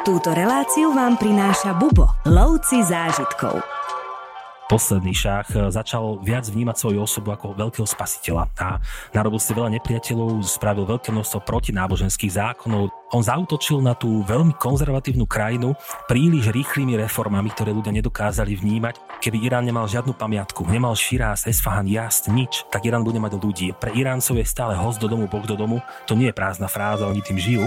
Túto reláciu vám prináša Bubo, lovci zážitkov posledný šach e, začal viac vnímať svoju osobu ako veľkého spasiteľa a narobil si veľa nepriateľov, spravil veľké množstvo protináboženských zákonov. On zautočil na tú veľmi konzervatívnu krajinu príliš rýchlymi reformami, ktoré ľudia nedokázali vnímať. Keby Irán nemal žiadnu pamiatku, nemal Širáz, Esfahan, Jast, nič, tak Irán bude mať ľudí. Pre Iráncov je stále host do domu, boh do domu. To nie je prázdna fráza, oni tým žijú.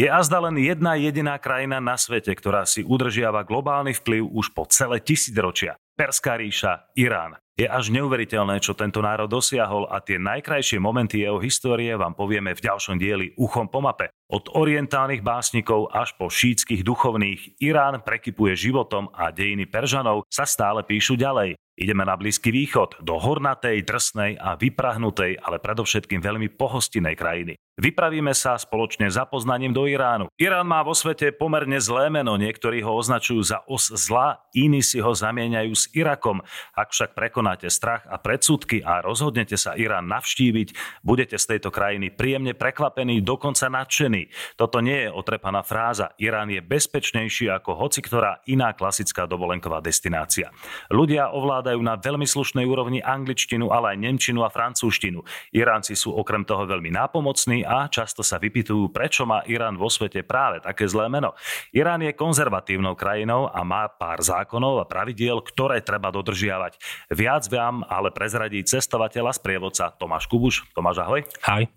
Je azda len jedna jediná krajina na svete, ktorá si udržiava globálny vplyv už po celé tisícročia. Perská ríša, Irán. Je až neuveriteľné, čo tento národ dosiahol a tie najkrajšie momenty jeho histórie vám povieme v ďalšom dieli Uchom po mape. Od orientálnych básnikov až po šítskych duchovných Irán prekypuje životom a dejiny Peržanov sa stále píšu ďalej. Ideme na Blízky východ, do hornatej, drsnej a vyprahnutej, ale predovšetkým veľmi pohostinnej krajiny. Vypravíme sa spoločne za poznaním do Iránu. Irán má vo svete pomerne zlé meno, niektorí ho označujú za os zla, iní si ho zamieňajú s Irakom. Ak však prekonáte strach a predsudky a rozhodnete sa Irán navštíviť, budete z tejto krajiny príjemne prekvapení, dokonca nadšení. Toto nie je otrepaná fráza. Irán je bezpečnejší ako hoci ktorá iná klasická dovolenková destinácia. Ľudia ovládajú na veľmi slušnej úrovni angličtinu, ale aj nemčinu a francúzštinu. Iránci sú okrem toho veľmi nápomocní a často sa vypitujú, prečo má Irán vo svete práve také zlé meno. Irán je konzervatívnou krajinou a má pár zákonov a pravidiel, ktoré treba dodržiavať. Viac vám ale prezradí cestovateľ a sprievodca Tomáš Kubuš. Tomáš, ahoj. Hej.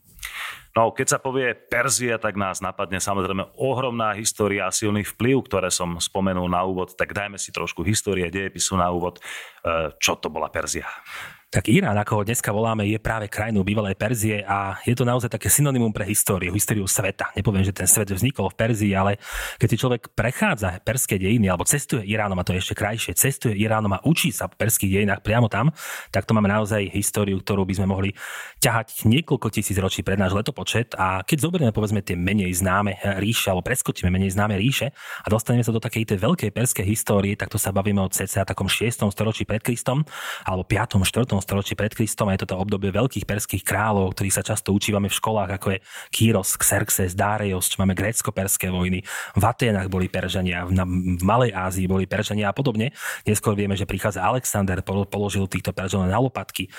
No, keď sa povie Perzia, tak nás napadne samozrejme ohromná história a silný vplyv, ktoré som spomenul na úvod. Tak dajme si trošku histórie, dejepisu na úvod. E, čo to bola Perzia? Tak Irán, ako ho dneska voláme, je práve krajinou bývalej Perzie a je to naozaj také synonymum pre históriu, históriu sveta. Nepoviem, že ten svet vznikol v Perzii, ale keď si človek prechádza perské dejiny alebo cestuje Iránom, a to je ešte krajšie, cestuje Iránom a učí sa v perských dejinách priamo tam, tak to máme naozaj históriu, ktorú by sme mohli ťahať niekoľko tisíc ročí pred náš letopočet. A keď zoberieme povedzme tie menej známe ríše, alebo preskočíme menej známe ríše a dostaneme sa do takej tej veľkej perskej histórie, tak to sa bavíme o cca takom 6. storočí pred Kristom alebo 5. 4 storočí pred Kristom a je toto obdobie veľkých perských kráľov, ktorých sa často učívame v školách, ako je Kýros, Xerxes, Darius, čo máme grécko-perské vojny. V Aténach boli Peržania, v, v Malej Ázii boli Peržania a podobne. Neskôr vieme, že prichádza Alexander, položil týchto Peržanov na lopatky.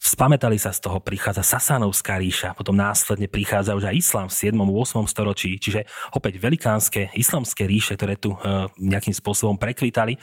Spametali sa z toho, prichádza Sasanovská ríša, potom následne prichádza už aj islám v 7. 8. storočí, čiže opäť velikánske islamské ríše, ktoré tu e, nejakým spôsobom prekvitali.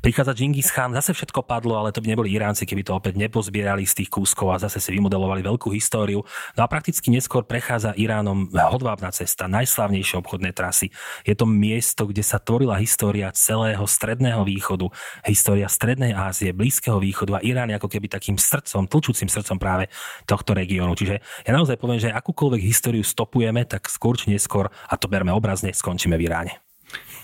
Prichádza Džingis Khan, zase všetko padlo, ale to by neboli Iránci, keby to opäť nepozbierali z tých kúskov a zase si vymodelovali veľkú históriu. No a prakticky neskôr prechádza Iránom hodvábna cesta, najslavnejšie obchodné trasy. Je to miesto, kde sa tvorila história celého stredného východu, história strednej Ázie, Blízkeho východu a Irán ako keby takým srdcom, tlčúcim srdcom práve tohto regiónu. Čiže ja naozaj poviem, že akúkoľvek históriu stopujeme, tak skôr či neskôr, a to berme obrazne, skončíme v Iráne.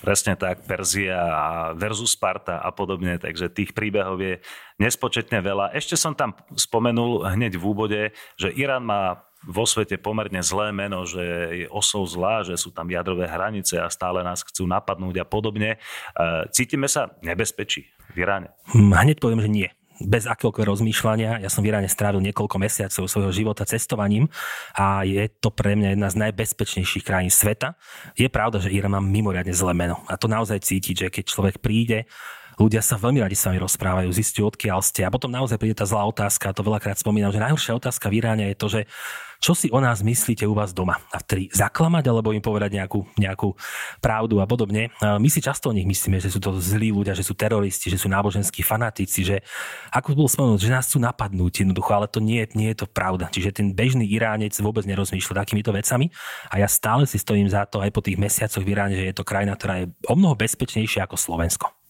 Presne tak, Perzia versus Sparta a podobne, takže tých príbehov je nespočetne veľa. Ešte som tam spomenul hneď v úvode, že Irán má vo svete pomerne zlé meno, že je osou zlá, že sú tam jadrové hranice a stále nás chcú napadnúť a podobne. E, cítime sa nebezpečí v Iráne? Hm, hneď poviem, že nie bez akéhokoľvek rozmýšľania. Ja som v strávil niekoľko mesiacov svojho života cestovaním a je to pre mňa jedna z najbezpečnejších krajín sveta. Je pravda, že Irán má mimoriadne zlé meno a to naozaj cítiť, že keď človek príde ľudia sa veľmi radi s vami rozprávajú, zistujú, odkiaľ ste. A potom naozaj príde tá zlá otázka, a to veľakrát spomínam, že najhoršia otázka v Iráne je to, že čo si o nás myslíte u vás doma? A vtedy zaklamať alebo im povedať nejakú, nejakú pravdu a podobne. My si často o nich myslíme, že sú to zlí ľudia, že sú teroristi, že sú náboženskí fanatici, že ako bolo spomenúť, že nás chcú napadnúť jednoducho, ale to nie, nie je to pravda. Čiže ten bežný Iránec vôbec nerozmýšľa takýmito vecami a ja stále si stojím za to aj po tých mesiacoch v Iráne, že je to krajina, ktorá je o mnoho bezpečnejšia ako Slovensko.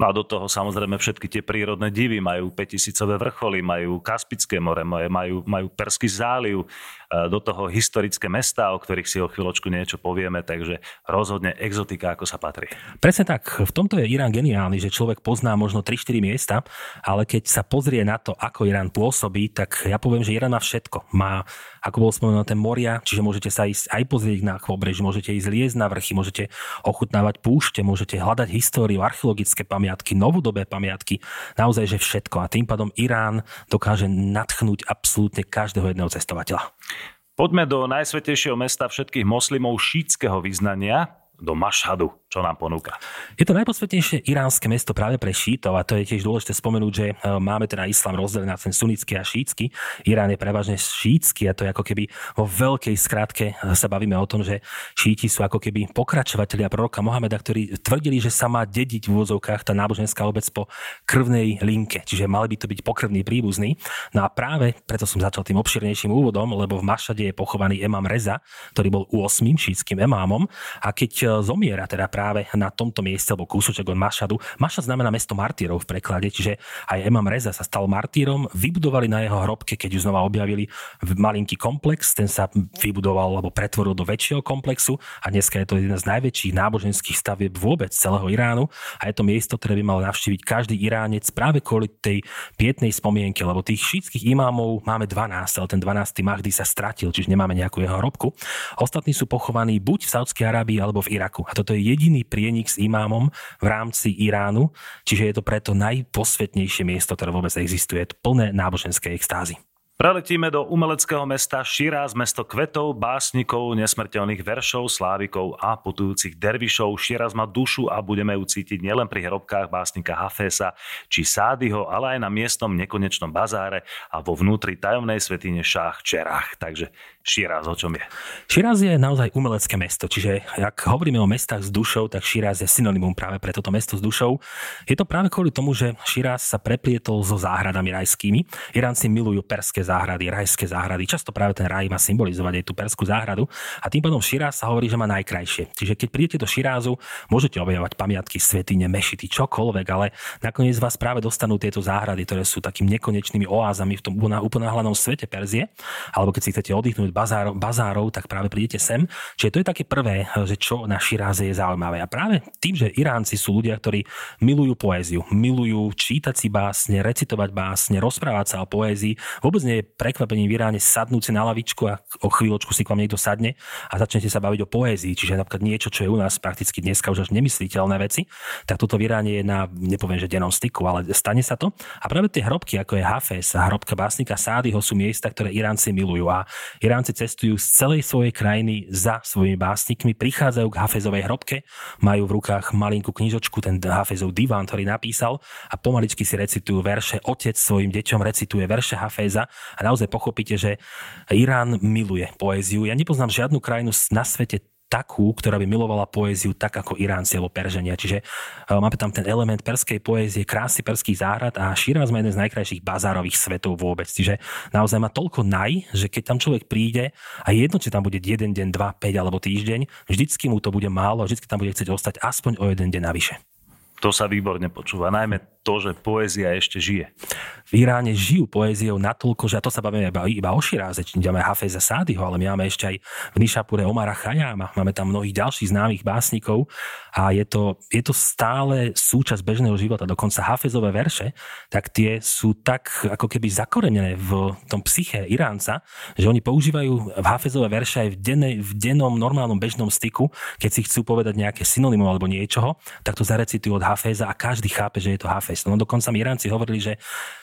No a do toho samozrejme všetky tie prírodné divy majú 5000 vrcholy, majú Kaspické more, majú, majú Perský záliv, do toho historické mesta, o ktorých si o chvíľočku niečo povieme, takže rozhodne exotika, ako sa patrí. Presne tak. V tomto je Irán geniálny, že človek pozná možno 3-4 miesta, ale keď sa pozrie na to, ako Irán pôsobí, tak ja poviem, že Irán má všetko. Má ako bolo spomenuté, moria, čiže môžete sa ísť aj pozrieť na pobreží, môžete ísť liesť na vrchy, môžete ochutnávať púšte, môžete hľadať históriu, archeologické pamiatky, novodobé pamiatky, naozaj, že všetko. A tým pádom Irán dokáže natchnúť absolútne každého jedného cestovateľa. Poďme do najsvetejšieho mesta všetkých moslimov šítskeho vyznania, do Mašhadu, čo nám ponúka. Je to najposvetnejšie iránske mesto práve pre šítov a to je tiež dôležité spomenúť, že e, máme teda islám rozdelený na ten sunnický a šítsky. Irán je prevažne šítsky a to je ako keby vo veľkej skratke e, sa bavíme o tom, že šíti sú ako keby pokračovatelia proroka Mohameda, ktorí tvrdili, že sa má dediť v úvozovkách tá náboženská obec po krvnej linke, čiže mali by to byť pokrvný príbuzný. No a práve preto som začal tým obširnejším úvodom, lebo v Mašade je pochovaný emám Reza, ktorý bol 8. šítským emámom a keď e, zomiera teda práve na tomto mieste, alebo kúsoček od Mašadu. Mašad znamená mesto martírov v preklade, čiže aj Emam Reza sa stal martírom. Vybudovali na jeho hrobke, keď ju znova objavili, malinký komplex, ten sa vybudoval alebo pretvoril do väčšieho komplexu a dneska je to jeden z najväčších náboženských stavieb vôbec celého Iránu a je to miesto, ktoré by mal navštíviť každý Iránec práve kvôli tej pietnej spomienke, lebo tých šítskych imámov máme 12, ale ten 12. Mahdi sa stratil, čiže nemáme nejakú jeho hrobku. Ostatní sú pochovaní buď v Saudskej Arábii alebo v Iraku. A toto je jediný prienik s imámom v rámci Iránu, čiže je to preto najposvetnejšie miesto, ktoré vôbec existuje. Plné náboženskej extázy. Preletíme do umeleckého mesta Širáz, mesto kvetov, básnikov, nesmrteľných veršov, slávikov a putujúcich dervišov. Širáz má dušu a budeme ju cítiť nielen pri hrobkách básnika Hafesa či Sádyho, ale aj na miestnom nekonečnom bazáre a vo vnútri tajomnej svetine Šách Čerách. Takže Širáz o čom je? Širáz je naozaj umelecké mesto, čiže ak hovoríme o mestách s dušou, tak Širáz je synonymum práve pre toto mesto s dušou. Je to práve kvôli tomu, že Širáz sa preplietol so záhradami rajskými. Iránci milujú perské záhrady, rajské záhrady. Často práve ten raj má symbolizovať aj tú perskú záhradu a tým pádom Širáz sa hovorí, že má najkrajšie. Čiže keď prídete do Širázu, môžete objavovať pamiatky, svetine, mešity, čokoľvek, ale nakoniec vás práve dostanú tieto záhrady, ktoré sú takým nekonečnými oázami v tom uponáhlanom svete Perzie, alebo keď si chcete oddychnúť bazárov, bazárov, tak práve prídete sem. Čiže to je také prvé, že čo na Širáze je zaujímavé. A práve tým, že Iránci sú ľudia, ktorí milujú poéziu, milujú čítať si básne, recitovať básne, rozprávať sa o poézii, vôbec nie je prekvapením v Iráne sadnúť si na lavičku a o chvíľočku si k vám niekto sadne a začnete sa baviť o poézii, čiže napríklad niečo, čo je u nás prakticky dneska už až nemysliteľné veci, tak toto v Iráne je na, nepoviem, že dennom styku, ale stane sa to. A práve tie hrobky, ako je Hafez a hrobka básnika Sádyho sú miesta, ktoré Iránci milujú. A Iránci cestujú z celej svojej krajiny za svojimi básnikmi, prichádzajú k Hafezovej hrobke, majú v rukách malinkú knižočku, ten Hafezov diván, ktorý napísal a pomaličky si recitujú verše. Otec svojim deťom recituje verše Hafeza a naozaj pochopíte, že Irán miluje poéziu. Ja nepoznám žiadnu krajinu na svete takú, ktorá by milovala poéziu tak ako Iránci alebo Peržania. Čiže uh, máme tam ten element perskej poézie, krásy perských záhrad a Širaz má jeden z najkrajších bazárových svetov vôbec. Čiže naozaj má toľko naj, že keď tam človek príde a jedno, či tam bude jeden deň, dva, päť alebo týždeň, vždycky mu to bude málo a vždycky tam bude chcieť ostať aspoň o jeden deň navyše. To sa výborne počúva, najmä to, že poézia ešte žije. V Iráne žijú poéziou natoľko, že a to sa bavíme iba, iba o Širáze, či máme Hafeza Sádyho, ale my máme ešte aj v Nišapure Omara Chayáma, máme tam mnohých ďalších známych básnikov a je to, je to stále súčasť bežného života. Dokonca Hafezové verše, tak tie sú tak ako keby zakorenené v tom psyche Iránca, že oni používajú v Hafezové verše aj v, denne, v dennom normálnom bežnom styku, keď si chcú povedať nejaké synonymum alebo niečoho, tak to zarecitujú od Hafeza a každý chápe, že je to Hafez. No dokonca Iránci hovorili, že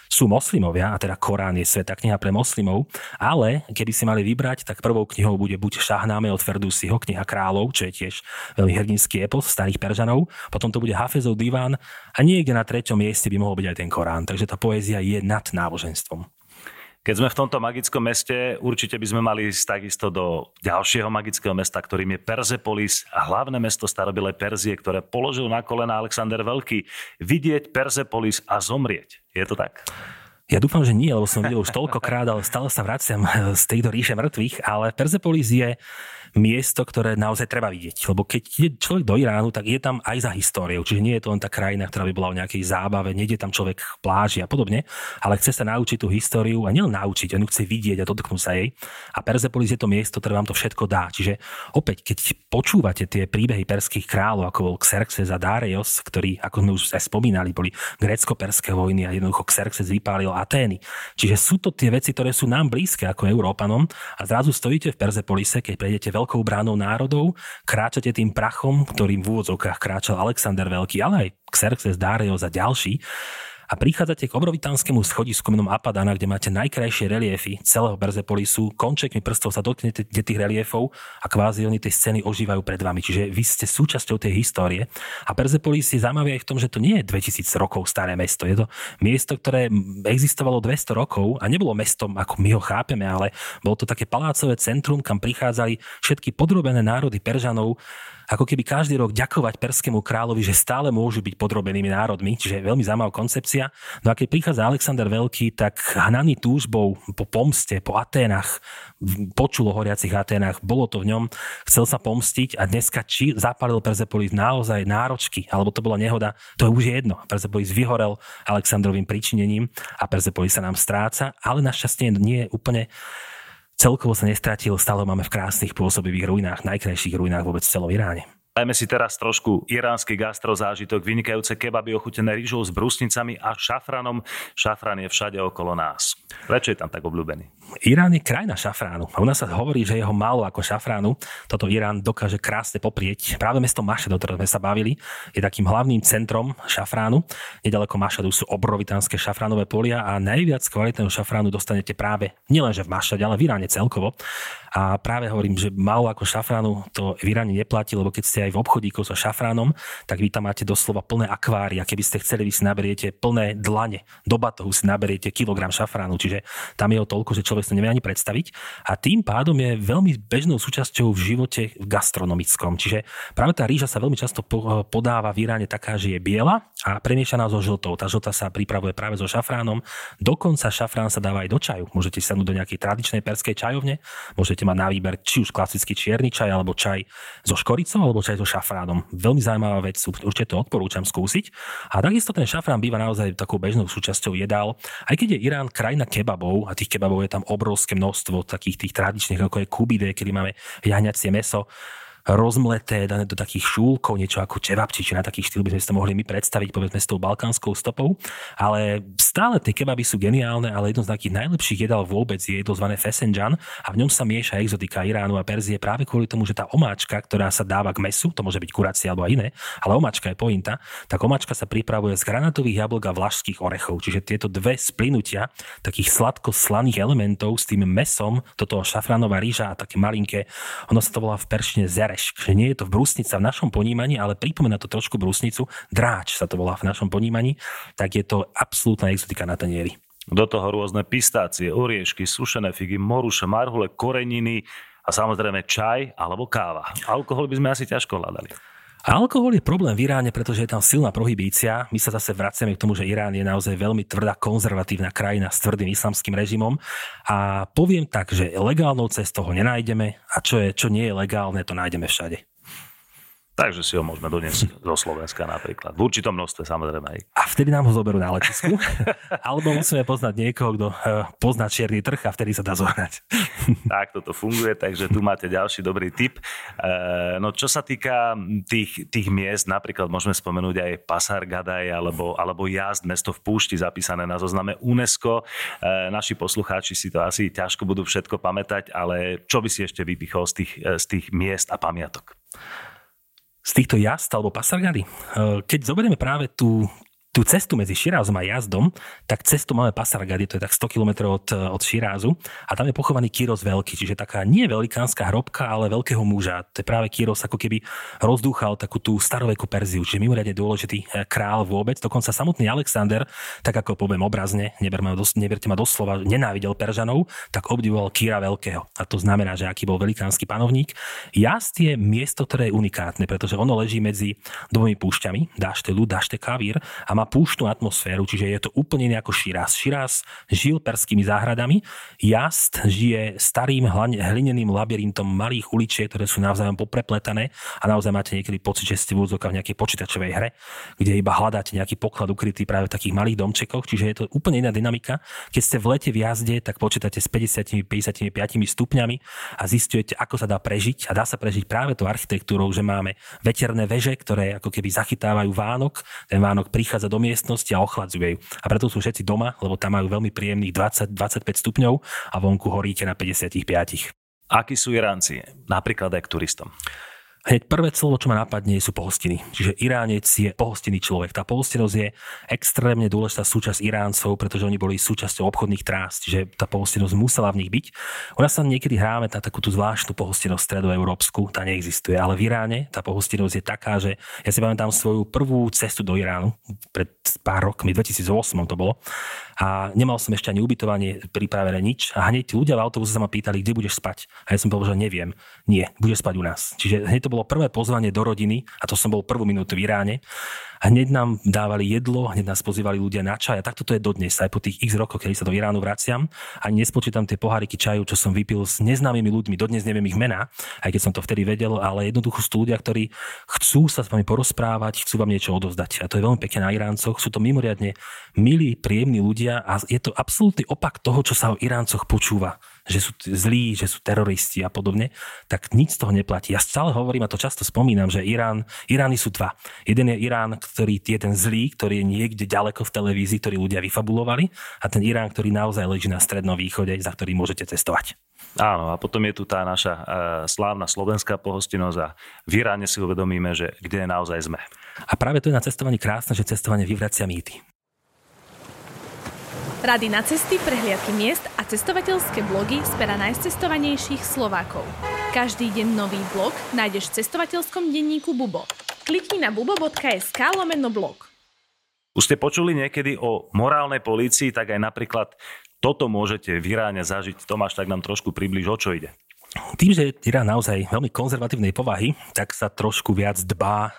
sú moslimovia, a teda Korán je sveta kniha pre moslimov, ale keby si mali vybrať, tak prvou knihou bude buď Šahnáme od Ferdusiho, kniha kráľov, čo je tiež veľmi hrdinský epos starých Peržanov, potom to bude Hafezov diván a niekde na treťom mieste by mohol byť aj ten Korán. Takže tá poézia je nad náboženstvom. Keď sme v tomto magickom meste, určite by sme mali ísť takisto do ďalšieho magického mesta, ktorým je Perzepolis hlavné mesto starobilej Perzie, ktoré položil na kolena Alexander Veľký. Vidieť Perzepolis a zomrieť. Je to tak? Ja dúfam, že nie, lebo som videl už toľkokrát, ale stále sa vraciam z tejto ríše mŕtvych, ale Perzepolis je miesto, ktoré naozaj treba vidieť. Lebo keď ide človek do Iránu, tak je tam aj za históriou. Čiže nie je to len tá krajina, ktorá by bola o nejakej zábave, nejde tam človek v pláži a podobne, ale chce sa naučiť tú históriu a nielen naučiť, on chce vidieť a dotknúť sa jej. A Persepolis je to miesto, ktoré vám to všetko dá. Čiže opäť, keď počúvate tie príbehy perských kráľov, ako bol Xerxes a Darius, ktorí, ako sme už aj spomínali, boli grécko-perské vojny a jednoducho Xerxes vypálil Atény. Čiže sú to tie veci, ktoré sú nám blízke ako Európanom a zrazu stojíte v Perzepolise, keď prejdete veľkou bránou národov, kráčate tým prachom, ktorým v úvodzovkách kráčal Alexander Veľký, ale aj Xerxes, Darius a ďalší a prichádzate k obrovitánskému schodisku menom Apadana, kde máte najkrajšie reliefy celého Berzepolisu, končekmi prstov sa dotknete tých reliefov a kvázi oni tej scény ožívajú pred vami. Čiže vy ste súčasťou tej histórie. A Perzepolis je zaujímavé aj v tom, že to nie je 2000 rokov staré mesto. Je to miesto, ktoré existovalo 200 rokov a nebolo mestom, ako my ho chápeme, ale bolo to také palácové centrum, kam prichádzali všetky podrobené národy Peržanov, ako keby každý rok ďakovať perskému kráľovi, že stále môžu byť podrobenými národmi, čiže veľmi zaujímavá koncepcia. No a keď prichádza Alexander Veľký, tak hnaný túžbou po pomste, po Aténach, počul o horiacich Aténach, bolo to v ňom, chcel sa pomstiť a dneska či zapálil Persepolis naozaj náročky, alebo to bola nehoda, to je už jedno. Persepolis vyhorel Alexandrovým príčinením a Persepolis sa nám stráca, ale našťastie nie je úplne celkovo sa nestratil, stále máme v krásnych pôsobivých ruinách, najkrajších ruinách vôbec v celom Iráne. Dajme si teraz trošku iránsky gastrozážitok, vynikajúce kebaby ochutené rýžou s brusnicami a šafranom. Šafran je všade okolo nás. Prečo je tam tak obľúbený? Irán je krajina šafránu. A u nás sa hovorí, že jeho málo ako šafránu. Toto Irán dokáže krásne poprieť. Práve mesto Mašad, o ktorom sme sa bavili, je takým hlavným centrom šafránu. Nedaleko Mašadu sú obrovitánske šafránové polia a najviac kvalitného šafránu dostanete práve nielenže v Mašade, ale v Iráne celkovo. A práve hovorím, že málo ako šafránu to v Iráne neplatí, lebo keď ste aj v obchodíku so šafránom, tak vy tam máte doslova plné akvária. Keby ste chceli, vy si naberiete plné dlane. Do batohu si naberiete kilogram šafránu, čiže tam je o toľko, že človek si nevie ani predstaviť. A tým pádom je veľmi bežnou súčasťou v živote gastronomickom. Čiže práve tá rýža sa veľmi často podáva v Iráne taká, že je biela a premiešaná so žltou. Tá žltá sa pripravuje práve so šafránom. Dokonca šafrán sa dáva aj do čaju. Môžete sa do nejakej tradičnej perskej čajovne, Môžete mať na výber či už klasický čierny čaj, alebo čaj so škoricou, alebo čaj so šafránom. Veľmi zaujímavá vec, určite to odporúčam skúsiť. A takisto ten šafrán býva naozaj takou bežnou súčasťou jedál. Aj keď je Irán krajina kebabov a tých kebabov je tam obrovské množstvo, takých tých tradičných, ako je kubide, kedy máme jahňacie meso, rozmleté, dané do takých šúlkov, niečo ako čevapči, či na takých štýl by sme si to mohli my predstaviť, povedzme s tou balkánskou stopou. Ale stále tie kebaby sú geniálne, ale jedno z takých najlepších jedál vôbec je jedlo zvané fesenjan a v ňom sa mieša exotika Iránu a Perzie práve kvôli tomu, že tá omáčka, ktorá sa dáva k mesu, to môže byť kuracie alebo aj iné, ale omáčka je pointa, tak omáčka sa pripravuje z granatových jablok a vlašských orechov. Čiže tieto dve splynutia takých sladko-slaných elementov s tým mesom, toto šafránová rýža a také malinké, ono sa to volá v peršine zereš dráž, že nie je to v brusnica v našom ponímaní, ale pripomína to trošku brusnicu, dráč sa to volá v našom ponímaní, tak je to absolútna exotika na tanieri. Do toho rôzne pistácie, oriešky, sušené figy, moruše, marhule, koreniny a samozrejme čaj alebo káva. Alkohol by sme asi ťažko hľadali. Alkohol je problém v Iráne, pretože je tam silná prohibícia. My sa zase vraciame k tomu, že Irán je naozaj veľmi tvrdá konzervatívna krajina s tvrdým islamským režimom. A poviem tak, že legálnou cestou ho nenájdeme a čo, je, čo nie je legálne, to nájdeme všade. Takže si ho môžeme doniesť zo Slovenska napríklad. V určitom množstve samozrejme aj. A vtedy nám ho zoberú na letisku. Alebo musíme poznať niekoho, kto eh, pozná čierny trh a vtedy sa dá zohnať. tak toto funguje, takže tu máte ďalší dobrý tip. Eh, no čo sa týka tých, tých miest, napríklad môžeme spomenúť aj Pasar Gadaj alebo, alebo Jazd, mesto v púšti zapísané na zozname UNESCO. Eh, naši poslucháči si to asi ťažko budú všetko pamätať, ale čo by si ešte vypichol z tých, z tých miest a pamiatok? Z týchto jazd alebo pasargady. Keď zoberieme práve tú, tú cestu medzi Širázom a jazdom, tak cestu máme Pasargady, to je tak 100 km od, od Širázu a tam je pochovaný Kyros veľký, čiže taká nie velikánska hrobka, ale veľkého muža. To je práve Kyros ako keby rozdúchal takú tú starovekú Perziu, čiže mimoriadne dôležitý eh, král vôbec. Dokonca samotný Alexander, tak ako poviem obrazne, neber ma dos, neberte ma doslova, nenávidel Peržanov, tak obdivoval Kýra veľkého. A to znamená, že aký bol velikánsky panovník. Jazd je miesto, ktoré je unikátne, pretože ono leží medzi dvomi púšťami, dášte ľud, dášte kavír a má púštnu atmosféru, čiže je to úplne nejako Širaz. Širaz žil perskými záhradami, Jast žije starým hlineným labyrintom malých uličiek, ktoré sú navzájom poprepletané. A naozaj máte niekedy pocit, že ste v v nejakej počítačovej hre, kde iba hľadáte nejaký poklad ukrytý práve v takých malých domčekoch, čiže je to úplne iná dynamika. Keď ste v lete v jazde, tak počítate s 50-55 stupňami a zistujete, ako sa dá prežiť. A dá sa prežiť práve tou architektúrou, že máme veterné veže, ktoré ako keby zachytávajú Vánok, ten Vánok prichádza do miestnosti a ochladzujú ju. A preto sú všetci doma, lebo tam majú veľmi príjemných 20-25 stupňov a vonku horíte na 55. Akí sú Iránci, napríklad aj k turistom? Hneď prvé slovo, čo ma napadne, sú pohostiny. Čiže Iránec je pohostinný človek. Tá pohostinnosť je extrémne dôležitá súčasť Iráncov, pretože oni boli súčasťou obchodných trás, čiže tá pohostinnosť musela v nich byť. U nás sa niekedy hráme na takú tú zvláštnu pohostinnosť stredoeurópsku, tá neexistuje, ale v Iráne tá pohostinnosť je taká, že ja si pamätám svoju prvú cestu do Iránu pred pár rokmi, 2008 to bolo, a nemal som ešte ani ubytovanie pripravené nič a hneď ľudia v autobuse sa ma pýtali, kde budeš spať. A ja som povedal, že neviem. Nie, budeš spať u nás. Čiže hneď to bolo prvé pozvanie do rodiny a to som bol prvú minútu v Iráne hneď nám dávali jedlo, hneď nás pozývali ľudia na čaj a takto to je dodnes, aj po tých x rokoch, keď sa do Iránu vraciam. Ani nespočítam tie poháriky čaju, čo som vypil s neznámymi ľuďmi, dodnes neviem ich mená, aj keď som to vtedy vedel, ale jednoducho sú ľudia, ktorí chcú sa s vami porozprávať, chcú vám niečo odovzdať. A to je veľmi pekné na Iráncoch. Sú to mimoriadne milí, príjemní ľudia a je to absolútny opak toho, čo sa o Iráncoch počúva že sú zlí, že sú teroristi a podobne, tak nič z toho neplatí. Ja stále hovorím a to často spomínam, že Irán, Irány sú dva. Jeden je Irán, ktorý je ten zlý, ktorý je niekde ďaleko v televízii, ktorý ľudia vyfabulovali a ten Irán, ktorý naozaj leží na strednom východe, za ktorý môžete cestovať. Áno, a potom je tu tá naša uh, slávna slovenská pohostinnosť a v Iráne si uvedomíme, že kde naozaj sme. A práve to je na cestovaní krásne, že cestovanie vyvracia mýty. Rady na cesty, prehliadky miest a cestovateľské blogy z pera najcestovanejších Slovákov. Každý deň nový blog nájdeš v cestovateľskom denníku Bubo. Klikni na bubo.sk lomeno blog. Už ste počuli niekedy o morálnej polícii, tak aj napríklad toto môžete v Iráne zažiť. Tomáš, tak nám trošku približ, o čo ide. Tým, že Irán naozaj veľmi konzervatívnej povahy, tak sa trošku viac dbá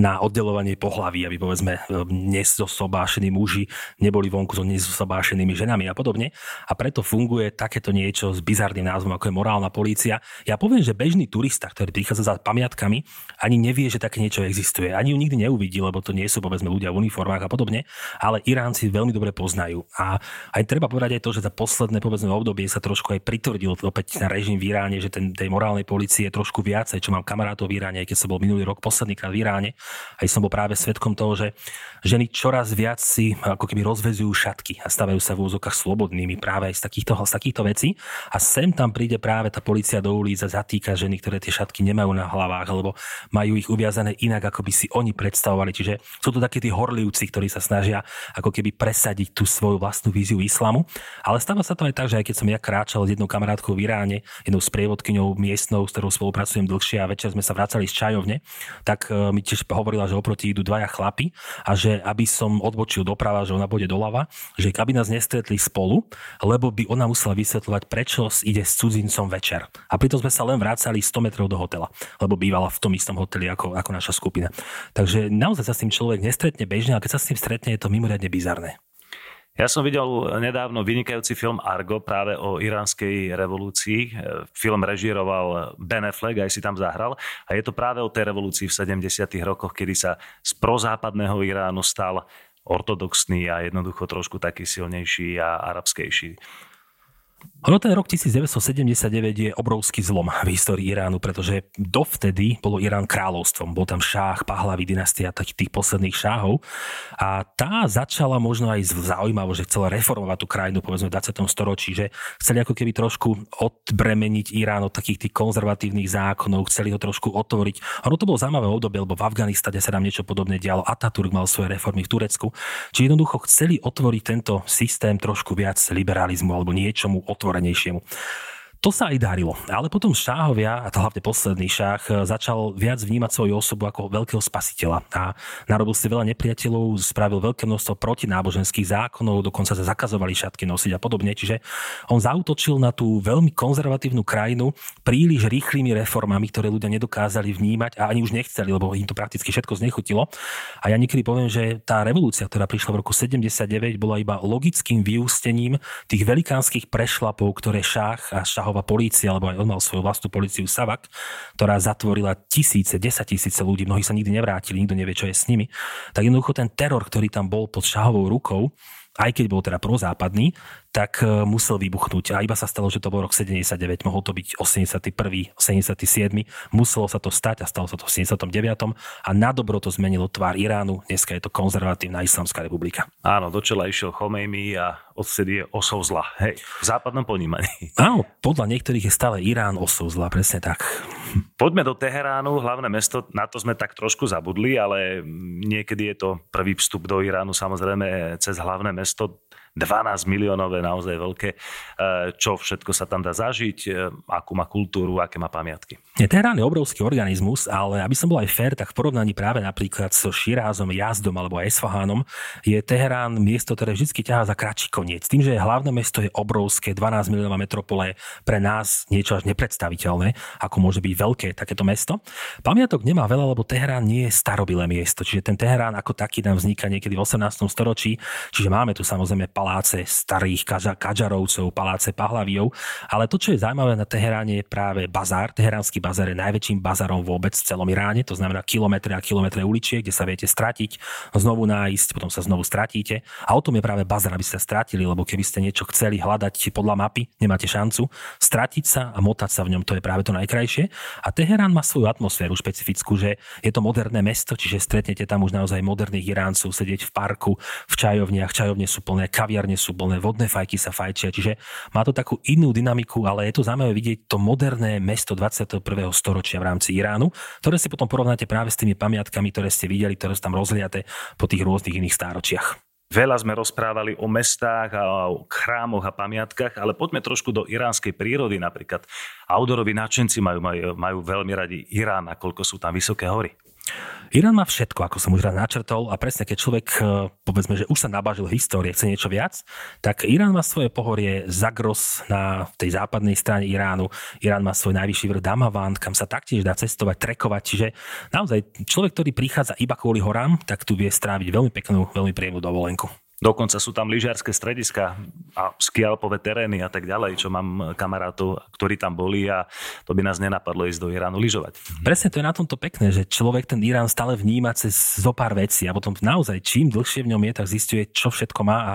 na oddelovanie pohlaví, aby povedzme nezosobášení muži neboli vonku so nezosobášenými ženami a podobne. A preto funguje takéto niečo s bizarným názvom, ako je morálna polícia. Ja poviem, že bežný turista, ktorý prichádza za pamiatkami, ani nevie, že také niečo existuje. Ani ju nikdy neuvidí, lebo to nie sú povedzme ľudia v uniformách a podobne, ale Iránci veľmi dobre poznajú. A aj treba povedať aj to, že za posledné povedzme obdobie sa trošku aj pritvrdil opäť na režim v Iráne, že ten, tej morálnej policie je trošku viacej, čo mám kamarátov v Iráne, aj keď som bol minulý rok poslednýkrát v Iráne Iráne. Aj som bol práve svetkom toho, že ženy čoraz viac si ako keby rozvezujú šatky a stavajú sa v úzokách slobodnými práve aj z takýchto, z takýchto vecí. A sem tam príde práve tá policia do ulic a zatýka ženy, ktoré tie šatky nemajú na hlavách, alebo majú ich uviazané inak, ako by si oni predstavovali. Čiže sú to takí tí horlivci, ktorí sa snažia ako keby presadiť tú svoju vlastnú víziu islamu. Ale stáva sa to aj tak, že aj keď som ja kráčal s jednou kamarátkou v Iráne, jednou sprievodkyňou miestnou, s ktorou spolupracujem dlhšie a večer sme sa vracali z čajovne, tak e, mi tiež hovorila, že oproti idú dvaja chlapi a že aby som odbočil doprava, že ona bude doľava, že aby nás nestretli spolu, lebo by ona musela vysvetľovať, prečo ide s cudzincom večer. A pritom sme sa len vrácali 100 metrov do hotela, lebo bývala v tom istom hoteli ako, ako naša skupina. Takže naozaj sa s tým človek nestretne bežne, a keď sa s tým stretne, je to mimoriadne bizarné. Ja som videl nedávno vynikajúci film Argo práve o iránskej revolúcii. Film režíroval Ben Affleck, aj si tam zahral. A je to práve o tej revolúcii v 70. rokoch, kedy sa z prozápadného Iránu stal ortodoxný a jednoducho trošku taký silnejší a arabskejší. Ono ten rok 1979 je obrovský zlom v histórii Iránu, pretože dovtedy bolo Irán kráľovstvom. Bol tam šách, Pahlavi dynastia takých tých posledných šáhov a tá začala možno aj zaujímavo, že chcela reformovať tú krajinu povedzme v 20. storočí, že chceli ako keby trošku odbremeniť Irán od takých tých konzervatívnych zákonov, chceli ho trošku otvoriť. Ono to bolo zaujímavé obdobie, lebo v Afganistane sa nám niečo podobné dialo. Ataturk mal svoje reformy v Turecku. Čiže jednoducho chceli otvoriť tento systém trošku viac liberalizmu alebo niečomu раніше йому. To sa aj darilo. Ale potom šáhovia, a to hlavne posledný šách, začal viac vnímať svoju osobu ako veľkého spasiteľa a narobil si veľa nepriateľov, spravil veľké množstvo protináboženských zákonov, dokonca sa zakazovali šatky nosiť a podobne. Čiže on zautočil na tú veľmi konzervatívnu krajinu príliš rýchlymi reformami, ktoré ľudia nedokázali vnímať a ani už nechceli, lebo im to prakticky všetko znechutilo. A ja niekedy poviem, že tá revolúcia, ktorá prišla v roku 79, bola iba logickým vyústením tých velikánskych prešlapov, ktoré šách a šách Sahová polícia, alebo aj on mal svoju vlastnú políciu Savak, ktorá zatvorila tisíce, desať tisíce ľudí, mnohí sa nikdy nevrátili, nikto nevie, čo je s nimi. Tak jednoducho ten teror, ktorý tam bol pod Šahovou rukou, aj keď bol teda prozápadný, tak e, musel vybuchnúť. A iba sa stalo, že to bol rok 79, mohol to byť 81., 77. Muselo sa to stať a stalo sa to v 79. A na dobro to zmenilo tvár Iránu. Dneska je to konzervatívna islamská republika. Áno, do čela išiel Chomejmi a odvtedy je osou zla. Hej, v západnom ponímaní. Áno, podľa niektorých je stále Irán osou zla, presne tak. Poďme do Teheránu, hlavné mesto, na to sme tak trošku zabudli, ale niekedy je to prvý vstup do Iránu samozrejme cez hlavné mesto 12 miliónové, naozaj veľké. E, čo všetko sa tam dá zažiť, e, akú má kultúru, aké má pamiatky. Je Teherán je obrovský organizmus, ale aby som bol aj fér, tak v porovnaní práve napríklad so Širázom, Jazdom alebo Esfahánom je Teherán miesto, ktoré vždy ťahá za kratší koniec. Tým, že hlavné mesto je obrovské, 12 miliónová metropole, pre nás niečo až nepredstaviteľné, ako môže byť veľké takéto mesto. Pamiatok nemá veľa, lebo Teherán nie je starobilé miesto, čiže ten Teherán ako taký nám vzniká niekedy v 18. storočí, čiže máme tu samozrejme paláce starých Kadžarovcov, paláce Pahlavijov, ale to, čo je zaujímavé na Teheráne je práve bazár. Teheránsky bazár je najväčším bazárom vôbec v celom Iráne, to znamená kilometre a kilometre uličiek, kde sa viete stratiť, znovu nájsť, potom sa znovu stratíte. A o tom je práve bazár, aby ste sa stratili, lebo keby ste niečo chceli hľadať podľa mapy, nemáte šancu. Stratiť sa a motať sa v ňom, to je práve to najkrajšie. A Teherán má svoju atmosféru špecifickú, že je to moderné mesto, čiže stretnete tam už naozaj moderných Iráncov sedieť v parku, v čajovniach, čajovne sú plné kaviar kaviarne sú plné, vodné fajky sa fajčia, čiže má to takú inú dynamiku, ale je to zaujímavé vidieť to moderné mesto 21. storočia v rámci Iránu, ktoré si potom porovnáte práve s tými pamiatkami, ktoré ste videli, ktoré sú tam rozliate po tých rôznych iných stáročiach. Veľa sme rozprávali o mestách a o chrámoch a pamiatkách, ale poďme trošku do iránskej prírody. Napríklad outdooroví nadšenci majú, majú, majú veľmi radi Irán a koľko sú tam vysoké hory. Irán má všetko, ako som už raz načrtol a presne keď človek, e, povedzme, že už sa nabažil histórie, chce niečo viac, tak Irán má svoje pohorie Zagros na tej západnej strane Iránu. Irán má svoj najvyšší vrch Damavan, kam sa taktiež dá cestovať, trekovať. Čiže naozaj človek, ktorý prichádza iba kvôli horám, tak tu vie stráviť veľmi peknú, veľmi príjemnú dovolenku. Dokonca sú tam lyžiarske strediska a skialpové terény a tak ďalej, čo mám kamarátov, ktorí tam boli a to by nás nenapadlo ísť do Iránu lyžovať. Presne to je na tomto pekné, že človek ten Irán stále vníma cez zo pár vecí a potom naozaj čím dlhšie v ňom je, tak zistuje, čo všetko má a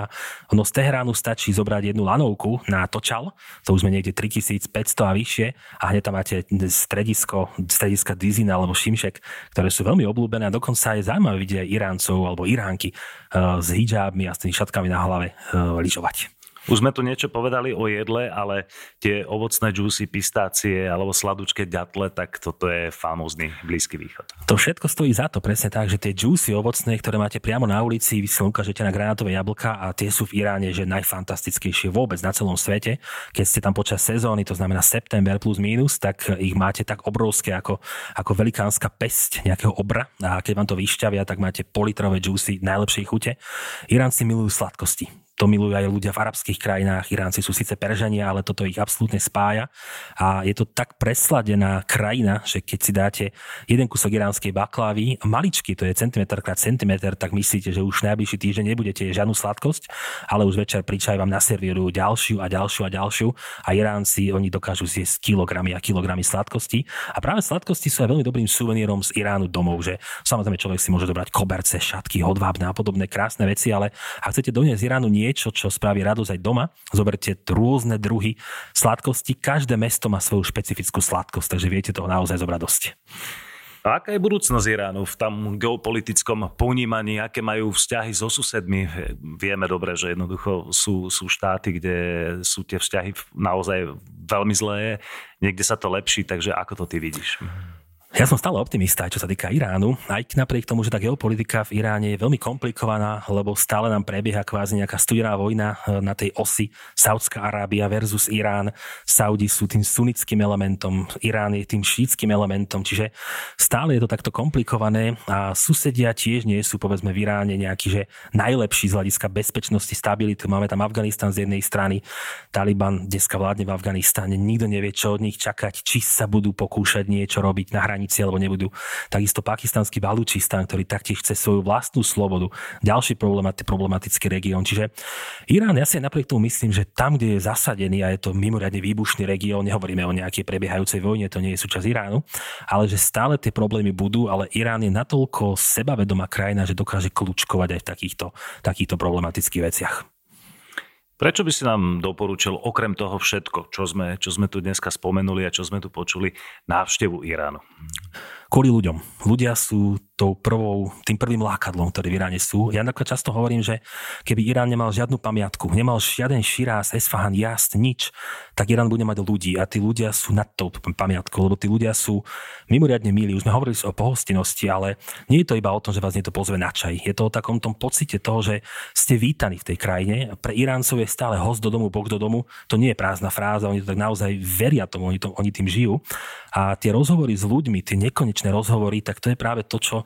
ono z Teheránu stačí zobrať jednu lanovku na Točal, to už sme niekde 3500 a vyššie a hneď tam máte stredisko, strediska Dizin alebo Šimšek, ktoré sú veľmi obľúbené a dokonca je zaujímavé vidieť Iráncov alebo Iránky uh, s hijabmi s tými šatkami na hlave e, lyžovať. Už sme tu niečo povedali o jedle, ale tie ovocné džúsy, pistácie alebo sladučké ďatle, tak toto je famózny Blízky východ. To všetko stojí za to, presne tak, že tie džúsy ovocné, ktoré máte priamo na ulici, vy si ukážete na granátové jablka a tie sú v Iráne, že najfantastickejšie vôbec na celom svete. Keď ste tam počas sezóny, to znamená september plus minus, tak ich máte tak obrovské ako, ako velikánska pesť nejakého obra a keď vám to vyšťavia, tak máte politrové džúsy najlepšej chute. Iránci milujú sladkosti to milujú aj ľudia v arabských krajinách. Iránci sú síce Peržania, ale toto ich absolútne spája. A je to tak presladená krajina, že keď si dáte jeden kusok iránskej baklávy, maličky, to je centimetr krát centimetr, tak myslíte, že už najbližší týždeň nebudete žiadnu sladkosť, ale už večer pri čaj vám naservírujú ďalšiu a ďalšiu a ďalšiu. A Iránci, oni dokážu zjesť kilogramy a kilogramy sladkosti. A práve sladkosti sú aj veľmi dobrým suvenírom z Iránu domov, že samozrejme človek si môže dobrať koberce, šatky, hodvábne a podobné krásne veci, ale ak chcete doniesť z Iránu niečo, čo spraví radosť aj doma. Zoberte rôzne druhy sladkosti. Každé mesto má svoju špecifickú sladkosť, takže viete toho naozaj zobrať dosť. A aká je budúcnosť Iránu v tam geopolitickom ponímaní, aké majú vzťahy so susedmi? Vieme dobre, že jednoducho sú, sú štáty, kde sú tie vzťahy naozaj veľmi zlé, niekde sa to lepší, takže ako to ty vidíš? Ja som stále optimista, čo sa týka Iránu, aj napriek tomu, že tá geopolitika v Iráne je veľmi komplikovaná, lebo stále nám prebieha kvázi nejaká studená vojna e, na tej osi Saudská Arábia versus Irán. Saudi sú tým sunnickým elementom, Irán je tým šítským elementom, čiže stále je to takto komplikované a susedia tiež nie sú povedzme v Iráne nejaký, že najlepší z hľadiska bezpečnosti, stability. Máme tam Afganistan z jednej strany, Taliban dneska vládne v Afganistane, nikto nevie, čo od nich čakať, či sa budú pokúšať niečo robiť na hranici hranici alebo nebudú. Takisto pakistanský Balúčistan, ktorý taktiež chce svoju vlastnú slobodu. Ďalší problematický región. Čiže Irán, ja si napriek tomu myslím, že tam, kde je zasadený a je to mimoriadne výbušný región, nehovoríme o nejakej prebiehajúcej vojne, to nie je súčasť Iránu, ale že stále tie problémy budú, ale Irán je natoľko sebavedomá krajina, že dokáže kľúčkovať aj v takýchto, takýchto problematických veciach. Prečo by si nám doporučil okrem toho všetko, čo sme, čo sme tu dneska spomenuli a čo sme tu počuli, návštevu Iránu? Kvôli ľuďom. Ľudia sú tou prvou, tým prvým lákadlom, ktorý v Iráne sú. Ja napríklad často hovorím, že keby Irán nemal žiadnu pamiatku, nemal žiaden Širáz, Esfahan, Jast, nič, tak Irán bude mať ľudí a tí ľudia sú nad tou pamiatkou, lebo tí ľudia sú mimoriadne milí. Už sme hovorili o pohostinnosti, ale nie je to iba o tom, že vás niekto pozve na čaj. Je to o takom tom pocite toho, že ste vítaní v tej krajine. Pre Iráncov je stále host do domu, boh do domu. To nie je prázdna fráza, oni to tak naozaj veria tomu, oni, to, oni tým žijú. A tie rozhovory s ľuďmi, tie nekonečné rozhovory, tak to je práve to, čo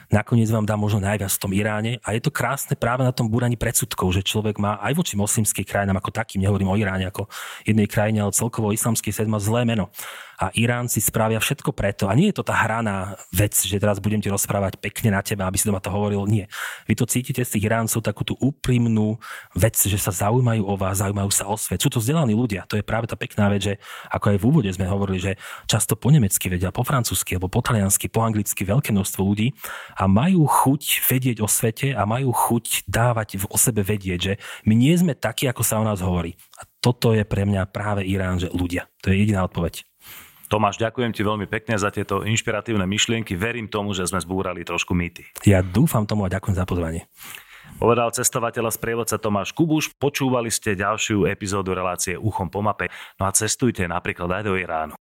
nakoniec vám dá možno najviac v tom Iráne. A je to krásne práve na tom búraní predsudkov, že človek má aj voči moslimskej krajinám ako takým, nehovorím o Iráne ako jednej krajine, ale celkovo islamský svet má zlé meno a Iránci spravia všetko preto. A nie je to tá hraná vec, že teraz budem ti rozprávať pekne na teba, aby si doma to hovoril. Nie. Vy to cítite z tých Iráncov takú tú úprimnú vec, že sa zaujímajú o vás, zaujímajú sa o svet. Sú to vzdelaní ľudia. To je práve tá pekná vec, že ako aj v úvode sme hovorili, že často po nemecky vedia, po francúzsky alebo po taliansky, po anglicky veľké množstvo ľudí a majú chuť vedieť o svete a majú chuť dávať o sebe vedieť, že my nie sme takí, ako sa o nás hovorí. A toto je pre mňa práve Irán, že ľudia. To je jediná odpoveď. Tomáš, ďakujem ti veľmi pekne za tieto inšpiratívne myšlienky. Verím tomu, že sme zbúrali trošku mýty. Ja dúfam tomu a ďakujem za pozvanie. Povedal cestovateľ a sprievodca Tomáš Kubuš. Počúvali ste ďalšiu epizódu relácie Uchom po mape. No a cestujte napríklad aj do Iránu.